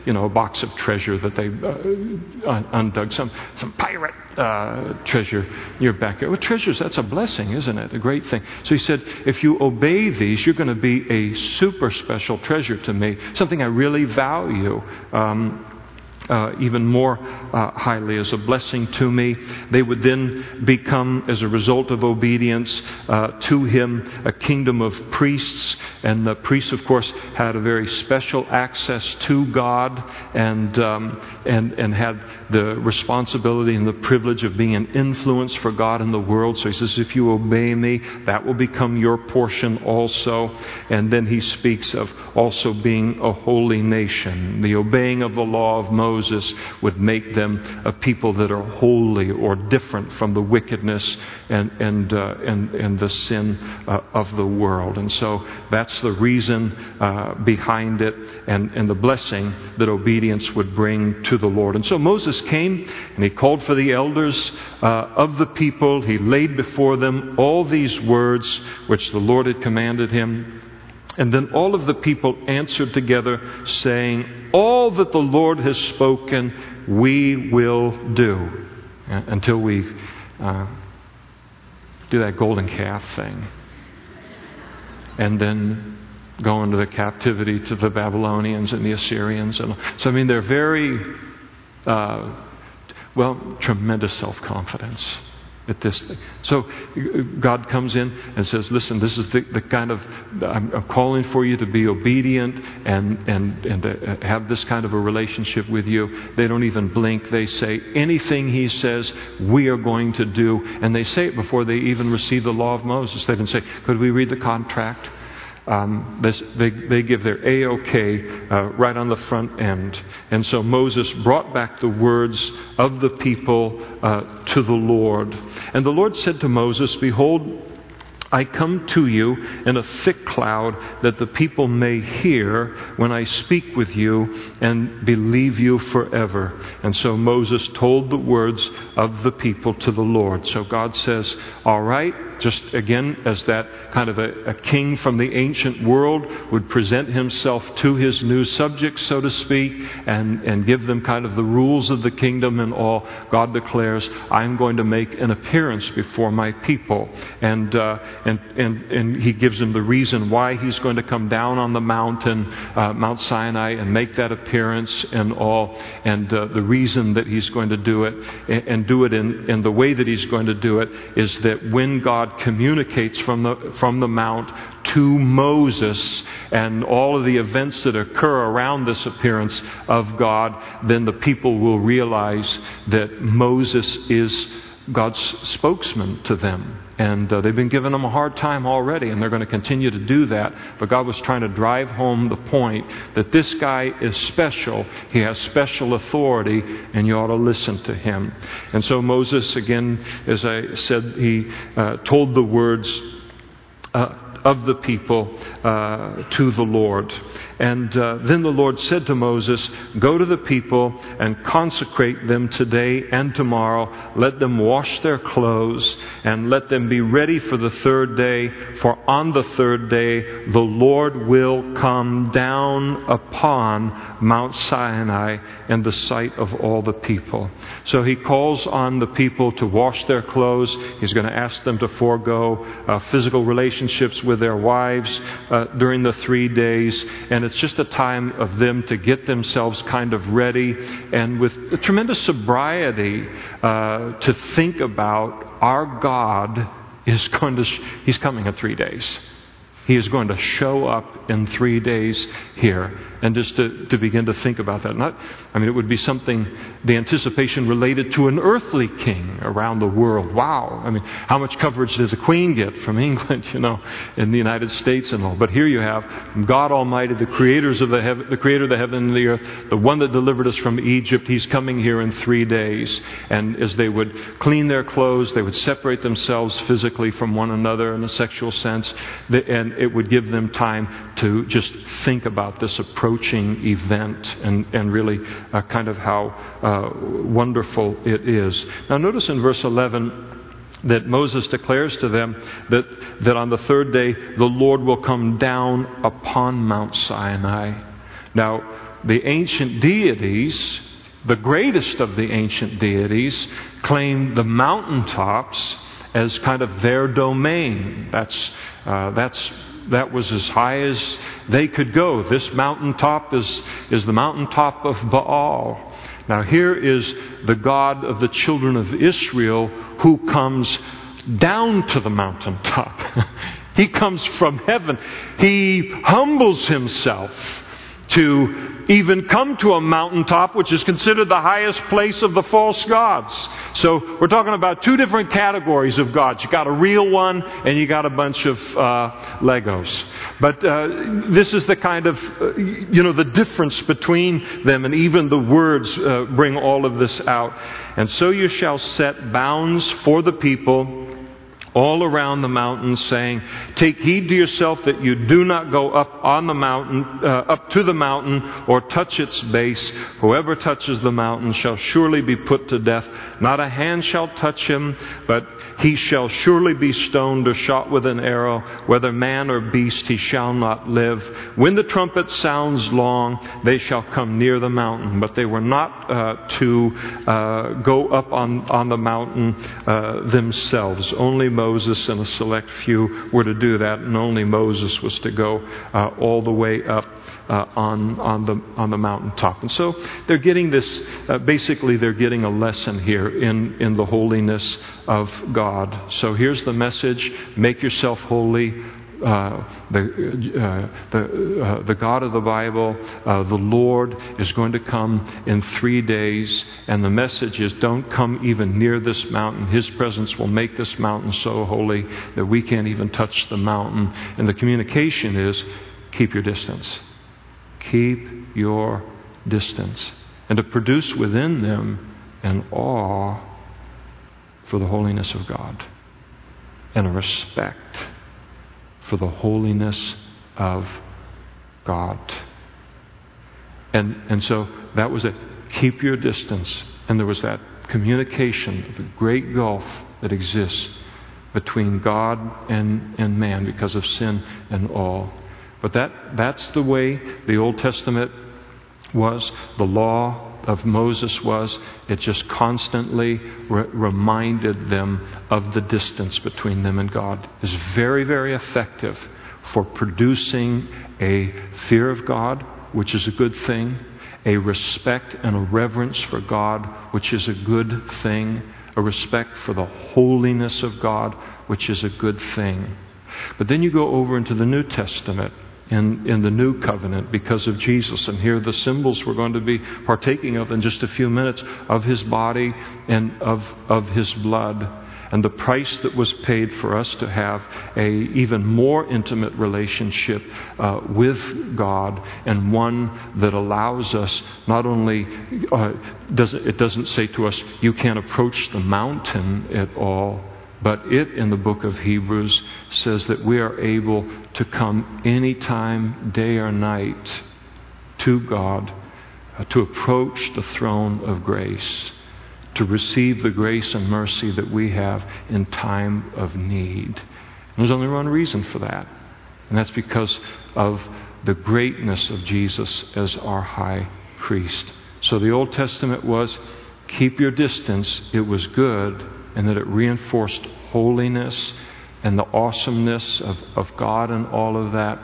you know, a box of treasure that they uh, undug, some, some pirate uh, treasure in your backyard. Well, treasures, that's a blessing, isn't it? A great thing. So he said, if you obey these, you're going to be a super special treasure to me, something I really value. Um, uh, even more uh, highly as a blessing to me. They would then become, as a result of obedience uh, to him, a kingdom of priests. And the priests, of course, had a very special access to God and, um, and, and had the responsibility and the privilege of being an influence for God in the world. So he says, if you obey me, that will become your portion also. And then he speaks of also being a holy nation, the obeying of the law of Moses Moses would make them a people that are holy or different from the wickedness and, and, uh, and, and the sin uh, of the world. And so that's the reason uh, behind it and, and the blessing that obedience would bring to the Lord. And so Moses came and he called for the elders uh, of the people. He laid before them all these words which the Lord had commanded him. And then all of the people answered together, saying, All that the Lord has spoken, we will do. Until we uh, do that golden calf thing. And then go into the captivity to the Babylonians and the Assyrians. And so, I mean, they're very, uh, well, tremendous self confidence at this thing. So God comes in and says, Listen, this is the, the kind of, I'm, I'm, calling for you to be obedient and, and, and to have this kind of a relationship with you. They don't even blink. They say, Anything He says, we are going to do. And they say it before they even receive the law of Moses. They didn't say, Could we read the contract? Um, this, they, they give their A-OK uh, right on the front end. And so Moses brought back the words of the people uh, to the Lord. And the Lord said to Moses, Behold, I come to you in a thick cloud that the people may hear when I speak with you and believe you forever. And so Moses told the words of the people to the Lord. So God says, All right, just again, as that kind of a, a, king from the ancient world would present himself to his new subjects, so to speak, and, and give them kind of the rules of the kingdom and all, God declares, I'm going to make an appearance before my people. And, uh, and, and, and he gives them the reason why he's going to come down on the mountain, uh, Mount Sinai, and make that appearance and all, and uh, the reason that he's going to do it, and, and do it in, in the way that he's going to do it, is that when God communicates from the, from the Mount to Moses and all of the events that occur around this appearance of God, then the people will realize that Moses is God's spokesman to them. And uh, they've been giving him a hard time already, and they're going to continue to do that. But God was trying to drive home the point that this guy is special. He has special authority, and you ought to listen to him. And so Moses, again, as I said, he uh, told the words. Uh, of the people uh, to the Lord. And uh, then the Lord said to Moses, Go to the people and consecrate them today and tomorrow. Let them wash their clothes and let them be ready for the third day. For on the third day the Lord will come down upon Mount Sinai in the sight of all the people. So he calls on the people to wash their clothes. He's going to ask them to forego uh, physical relationships with their wives uh, during the three days. And it's just a time of them to get themselves kind of ready and with tremendous sobriety uh, to think about our God is going to, he's coming in three days. He is going to show up in three days here. And just to, to begin to think about that. Not, I mean, it would be something, the anticipation related to an earthly king around the world. Wow. I mean, how much coverage does a queen get from [LAUGHS] England, you know, in the United States and all? But here you have God Almighty, the creators of the, the creator of the heaven and the earth, the one that delivered us from Egypt. He's coming here in three days. And as they would clean their clothes, they would separate themselves physically from one another in a sexual sense. And it would give them time to just think about this approaching event and, and really uh, kind of how uh, wonderful it is. Now, notice in verse 11 that Moses declares to them that, that on the third day the Lord will come down upon Mount Sinai. Now, the ancient deities, the greatest of the ancient deities, claim the mountaintops as kind of their domain. That's, uh, that's that was as high as they could go. This mountaintop is, is the mountaintop of Baal. Now, here is the God of the children of Israel who comes down to the mountaintop. [LAUGHS] he comes from heaven. He humbles himself to even come to a mountaintop, which is considered the highest place of the false gods. So we're talking about two different categories of gods. You got a real one, and you got a bunch of uh, Legos. But uh, this is the kind of, uh, you know, the difference between them, and even the words uh, bring all of this out. And so you shall set bounds for the people all around the mountain, saying, Take heed to yourself that you do not go up on the mountain, uh, up to the mountain, or touch its base. Whoever touches the mountain shall surely be put to death. Not a hand shall touch him, but he shall surely be stoned or shot with an arrow. Whether man or beast, he shall not live. When the trumpet sounds long, they shall come near the mountain. But they were not uh, to uh, go up on, on the mountain uh, themselves. Only Moses and a select few were to do that, and only Moses was to go uh, all the way up uh, on, on, the, on the mountaintop. And so they're getting this, uh, basically, they're getting a lesson here in, in the holiness of God. So here's the message make yourself holy uh, the, uh, the, uh, the God of the Bible, uh, the Lord, is going to come in three days. And the message is don't come even near this mountain. His presence will make this mountain so holy that we can't even touch the mountain. And the communication is keep your distance. Keep your distance. And to produce within them an awe for the holiness of God and a respect for the holiness of God. And, and so that was it. Keep your distance. And there was that communication, the great gulf that exists between God and, and man because of sin and all. But that, that's the way the Old Testament was. The law of Moses was it just constantly re- reminded them of the distance between them and God. Is very, very effective for producing a fear of God, which is a good thing, a respect and a reverence for God, which is a good thing, a respect for the holiness of God, which is a good thing. But then you go over into the New Testament in, in the new covenant because of Jesus. And here the symbols we're going to be partaking of in just a few minutes of his body and of, of his blood. And the price that was paid for us to have a even more intimate relationship uh, with God and one that allows us not only uh, does it doesn't say to us you can't approach the mountain at all, but it, in the book of Hebrews, says that we are able to come anytime, day or night, to God, uh, to approach the throne of grace, to receive the grace and mercy that we have in time of need. And there's only one reason for that, and that's because of the greatness of Jesus as our high priest. So the Old Testament was keep your distance, it was good and that it reinforced holiness and the awesomeness of, of God and all of that.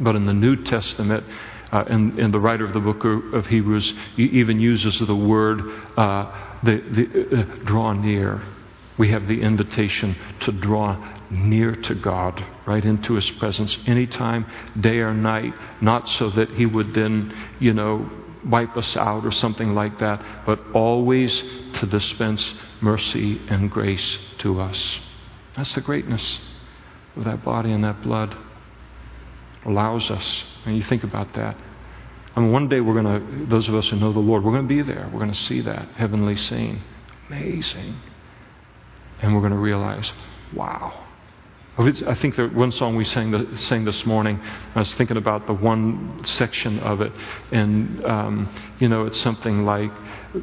But in the New Testament, uh, and, the writer of the book of Hebrews even uses the word uh, the, the, uh, draw near. We have the invitation to draw near to God, right into His presence, anytime, day or night, not so that He would then, you know, wipe us out or something like that, but always to dispense mercy and grace to us. That's the greatness of that body and that blood. Allows us. And you think about that. I mean, one day we're going to, those of us who know the Lord, we're going to be there. We're going to see that heavenly scene. Amazing. And we're going to realize, wow, I think that one song we sang, sang this morning, I was thinking about the one section of it, and, um, you know, it's something like,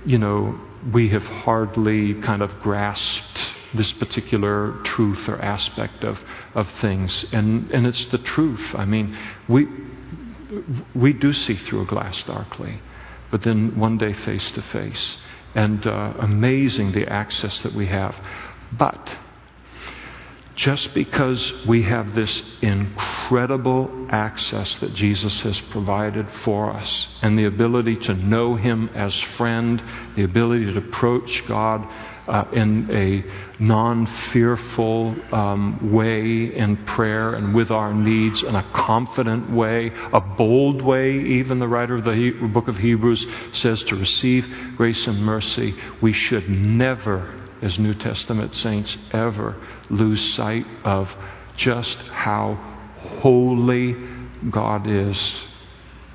you know, we have hardly kind of grasped this particular truth or aspect of, of things. And, and it's the truth. I mean, we, we do see through a glass darkly, but then one day face to face. And uh, amazing the access that we have. But just because we have this incredible access that Jesus has provided for us and the ability to know Him as friend, the ability to approach God uh, in a non fearful um, way in prayer and with our needs in a confident way, a bold way, even the writer of the he- book of Hebrews says to receive grace and mercy, we should never as New Testament saints ever lose sight of just how holy God is,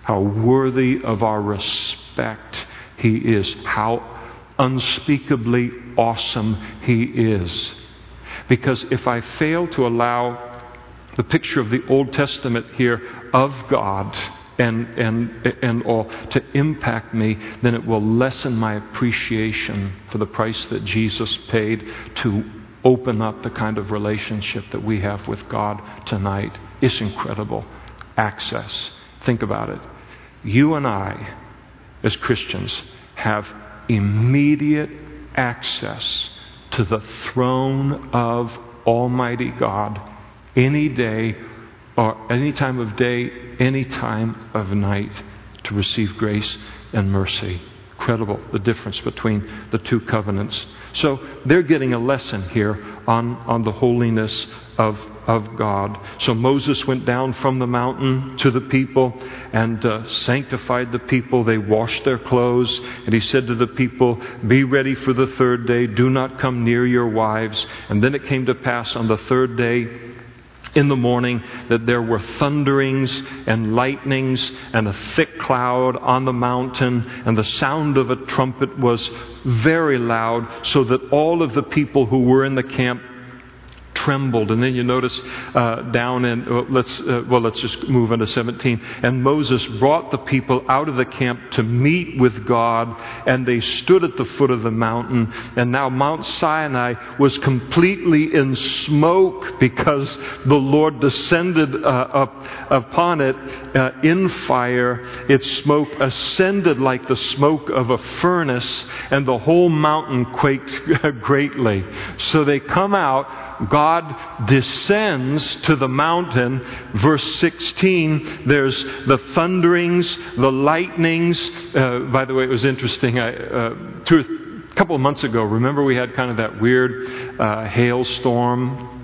how worthy of our respect He is, how unspeakably awesome He is. Because if I fail to allow the picture of the Old Testament here of God and, and, and all to impact me, then it will lessen my appreciation for the price that Jesus paid to open up the kind of relationship that we have with God tonight. It's incredible. Access. Think about it. You and I, as Christians, have immediate access to the throne of Almighty God any day or any time of day, any time of night to receive grace and mercy. Incredible the difference between the two covenants. So they're getting a lesson here on, on the holiness of, of God. So Moses went down from the mountain to the people and uh, sanctified the people. They washed their clothes, and he said to the people, Be ready for the third day. Do not come near your wives. And then it came to pass on the third day in the morning that there were thunderings and lightnings and a thick cloud on the mountain, and the sound of a trumpet was very loud, so that all of the people who were in the camp trembled. And then you notice uh, down in, well let's, uh, well, let's just move on to 17. And Moses brought the people out of the camp to meet with God, and they stood at the foot of the mountain. And now Mount Sinai was completely in smoke because the Lord descended uh, up upon it uh, in fire. Its smoke ascended like the smoke of a furnace, and the whole mountain quaked [LAUGHS] greatly. So they come out God descends to the mountain. Verse 16, there's the thunderings, the lightnings. Uh, by the way, it was interesting. I, uh, two, a couple of months ago, remember we had kind of that weird uh, hailstorm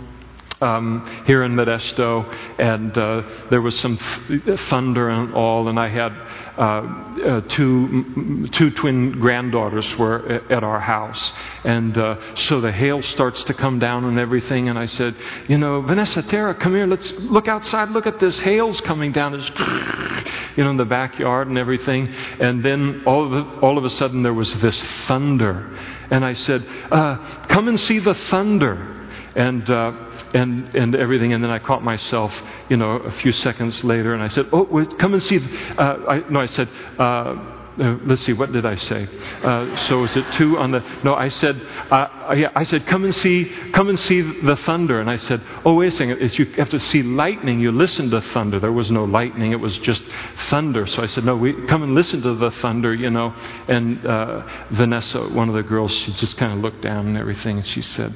um, here in Modesto, and uh, there was some th- thunder and all, and I had uh, uh, two, two twin granddaughters were at our house. And uh, so the hail starts to come down and everything. And I said, You know, Vanessa, Tara, come here. Let's look outside. Look at this. Hail's coming down. It's, [CLEARS THROAT] you know, in the backyard and everything. And then all of, a, all of a sudden there was this thunder. And I said, uh, Come and see the thunder. And uh, and, and everything. And then I caught myself, you know, a few seconds later, and I said, "Oh, wait, come and see." Uh, I, no, I said. Uh, uh, let's see, what did I say? Uh, so is it two on the? No, I said, uh, yeah, I said, come and see, come and see the thunder. And I said, oh, wait a second, if you have to see lightning, you listen to thunder. There was no lightning; it was just thunder. So I said, no, we come and listen to the thunder, you know. And uh, Vanessa, one of the girls, she just kind of looked down and everything, and she said,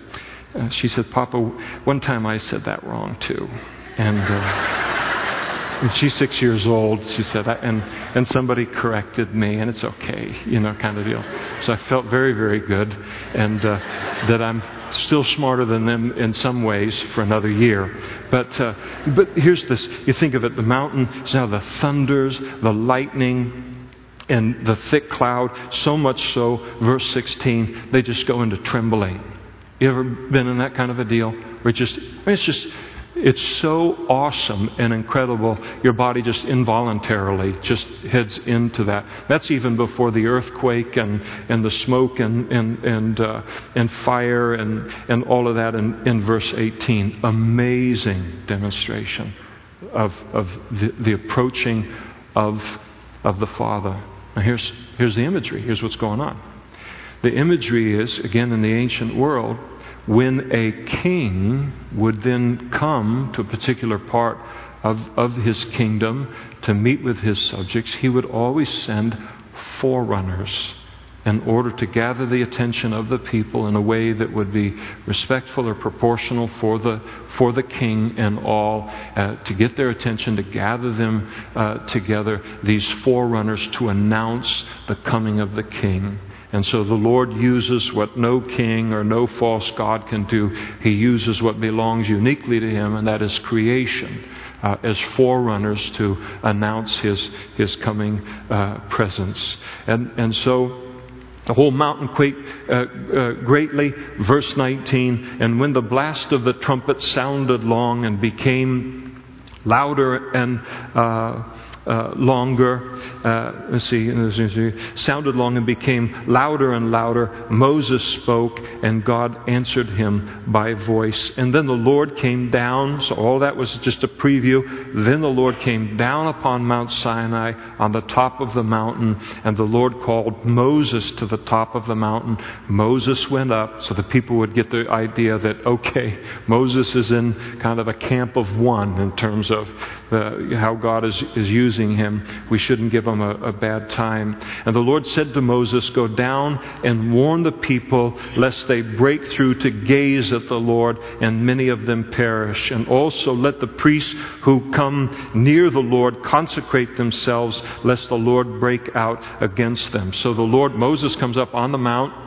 uh, she said, Papa, one time I said that wrong too. And, uh, and she's six years old. She said, and, and somebody corrected me, and it's okay, you know, kind of deal. So I felt very, very good, and uh, that I'm still smarter than them in some ways for another year. But, uh, but here's this you think of it the mountain, now the thunders, the lightning, and the thick cloud, so much so, verse 16, they just go into trembling. You ever been in that kind of a deal? Where it just, it's just, it's so awesome and incredible. Your body just involuntarily just heads into that. That's even before the earthquake and, and the smoke and, and, and, uh, and fire and, and all of that in, in verse 18. Amazing demonstration of, of the, the approaching of, of the Father. Now, here's, here's the imagery. Here's what's going on. The imagery is, again, in the ancient world, when a king would then come to a particular part of, of his kingdom to meet with his subjects, he would always send forerunners in order to gather the attention of the people in a way that would be respectful or proportional for the, for the king and all, uh, to get their attention, to gather them uh, together, these forerunners to announce the coming of the king. And so the Lord uses what no king or no false God can do. He uses what belongs uniquely to Him, and that is creation, uh, as forerunners to announce His, his coming uh, presence. And, and so the whole mountain quaked uh, uh, greatly. Verse 19, and when the blast of the trumpet sounded long and became louder and uh, uh, longer. Uh, see, sounded long and became louder and louder. Moses spoke, and God answered him by voice. And then the Lord came down. So all that was just a preview. Then the Lord came down upon Mount Sinai on the top of the mountain, and the Lord called Moses to the top of the mountain. Moses went up, so the people would get the idea that okay, Moses is in kind of a camp of one in terms of the, how God is, is using him. We shouldn't give him a, a bad time. And the Lord said to Moses, Go down and warn the people lest they break through to gaze at the Lord and many of them perish. And also let the priests who come near the Lord consecrate themselves lest the Lord break out against them. So the Lord, Moses comes up on the mount.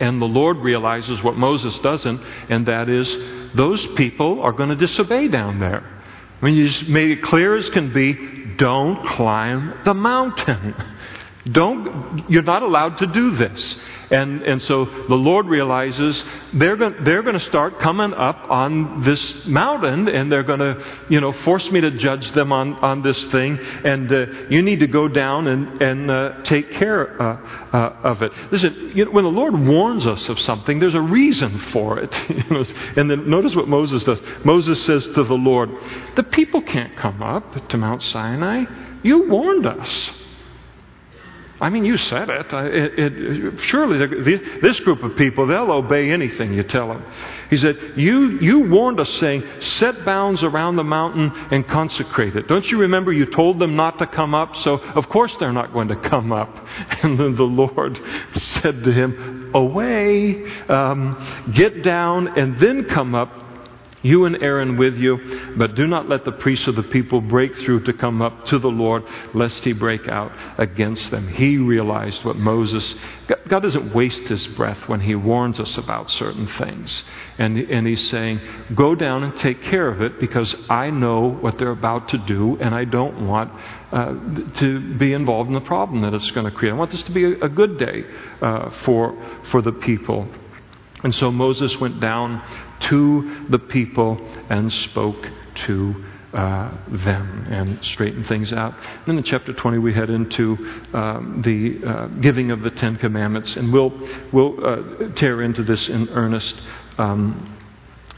And the Lord realizes what Moses doesn't, and that is those people are going to disobey down there. I mean, you just made it clear as can be don't climb the mountain. Don't, you're not allowed to do this. And, and so the Lord realizes they're going, they're going to start coming up on this mountain and they're going to, you know, force me to judge them on, on this thing. And uh, you need to go down and, and uh, take care uh, uh of it. Listen, you know, when the Lord warns us of something, there's a reason for it. [LAUGHS] and then notice what Moses does. Moses says to the Lord, The people can't come up to Mount Sinai. You warned us. I mean, you said it. it, it surely the, this group of people, they'll obey anything you tell them. He said, you, you warned us, saying, Set bounds around the mountain and consecrate it. Don't you remember you told them not to come up? So, of course, they're not going to come up. [LAUGHS] And then the Lord said to him, Away, um, get down, and then come up you and Aaron with you, but do not let the priests of the people break through to come up to the Lord, lest he break out against them. He realized what Moses, God doesn't waste his breath when he warns us about certain things. And, and he's saying, go down and take care of it because I know what they're about to do and I don't want uh, to be involved in the problem that it's going to create. I want this to be a, a good day uh, for, for the people. And so Moses went down to the people and spoke to uh, them and straightened things out. then in chapter 20, we head into um, the uh, giving of the Ten Commandments, and we'll, we'll uh, tear into this in earnest um,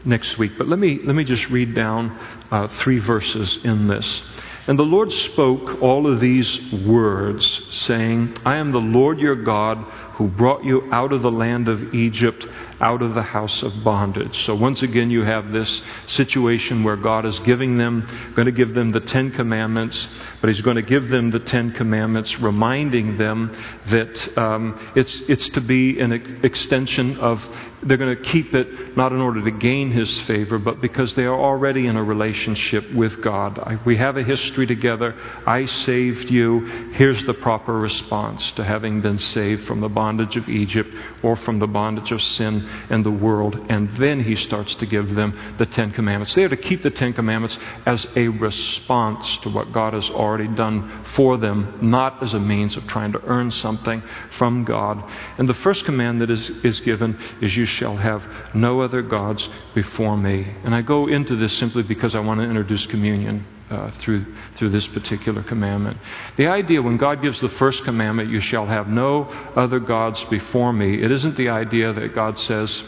next week. But let me, let me just read down uh, three verses in this. And the Lord spoke all of these words, saying, I am the Lord your God who brought you out of the land of Egypt, out of the house of bondage. So once again, you have this situation where God is giving them, going to give them the Ten Commandments, but He's going to give them the Ten Commandments, reminding them that um, it's, it's to be an extension of they're going to keep it not in order to gain his favor, but because they are already in a relationship with God. I, we have a history together. I saved you. Here's the proper response to having been saved from the bondage of Egypt or from the bondage of sin and the world. And then he starts to give them the Ten Commandments. They are to keep the Ten Commandments as a response to what God has already done for them, not as a means of trying to earn something from God. And the first command that is, is given is you shall have no other gods before me. And I go into this simply because I want to introduce communion. Uh, through, through this particular commandment. The idea when God gives the first commandment, you shall have no other gods before me, it isn't the idea that God says,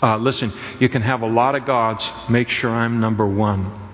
uh, listen, you can have a lot of gods, make sure I'm number one.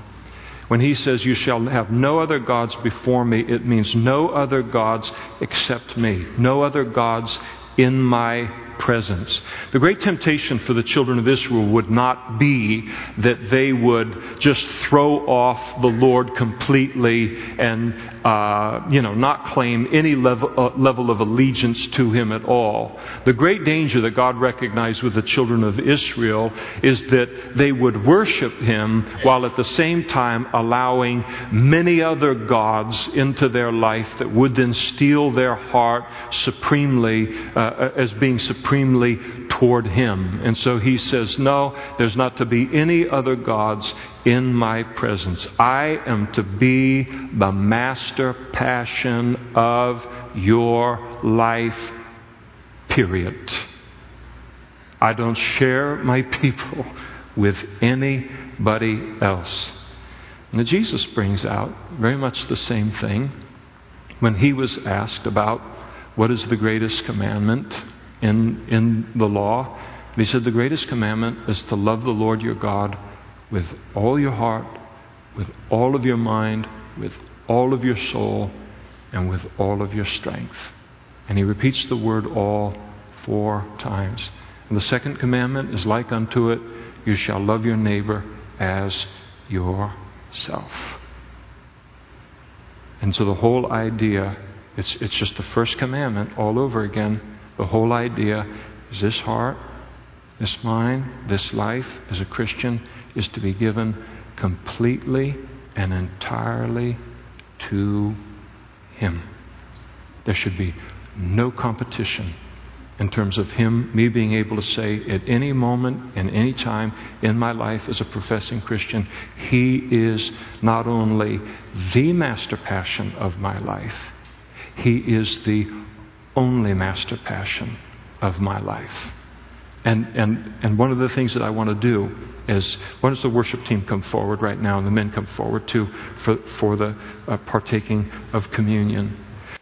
When he says, You shall have no other gods before me, it means no other gods except me, no other gods in my presence. The great temptation for the children of Israel would not be that they would just throw off the Lord completely and, uh, you know, not claim any level, uh, level of allegiance to Him at all. The great danger that God recognized with the children of Israel is that they would worship Him while at the same time allowing many other gods into their life that would then steal their heart supremely uh, as being supremely toward Him. And so He says, No, there's not to be any other gods in my presence. I am to be the master passion of your life, period. I don't share my people with anybody else. Now, Jesus brings out very much the same thing when he was asked about what is the greatest commandment in, in the law. He said, The greatest commandment is to love the Lord your God with all your heart, with all of your mind, with all of your soul, and with all of your strength. And he repeats the word all four times. And the second commandment is like unto it you shall love your neighbor as yourself. And so the whole idea, it's, it's just the first commandment all over again. The whole idea is this heart, this mind, this life as a Christian is to be given completely and entirely to Him. There should be no competition in terms of Him, me being able to say at any moment and any time in my life as a professing Christian, He is not only the master passion of my life, He is the only master passion of my life. And, and, and one of the things that I want to do is, why does the worship team come forward right now and the men come forward too for, for the uh, partaking of communion?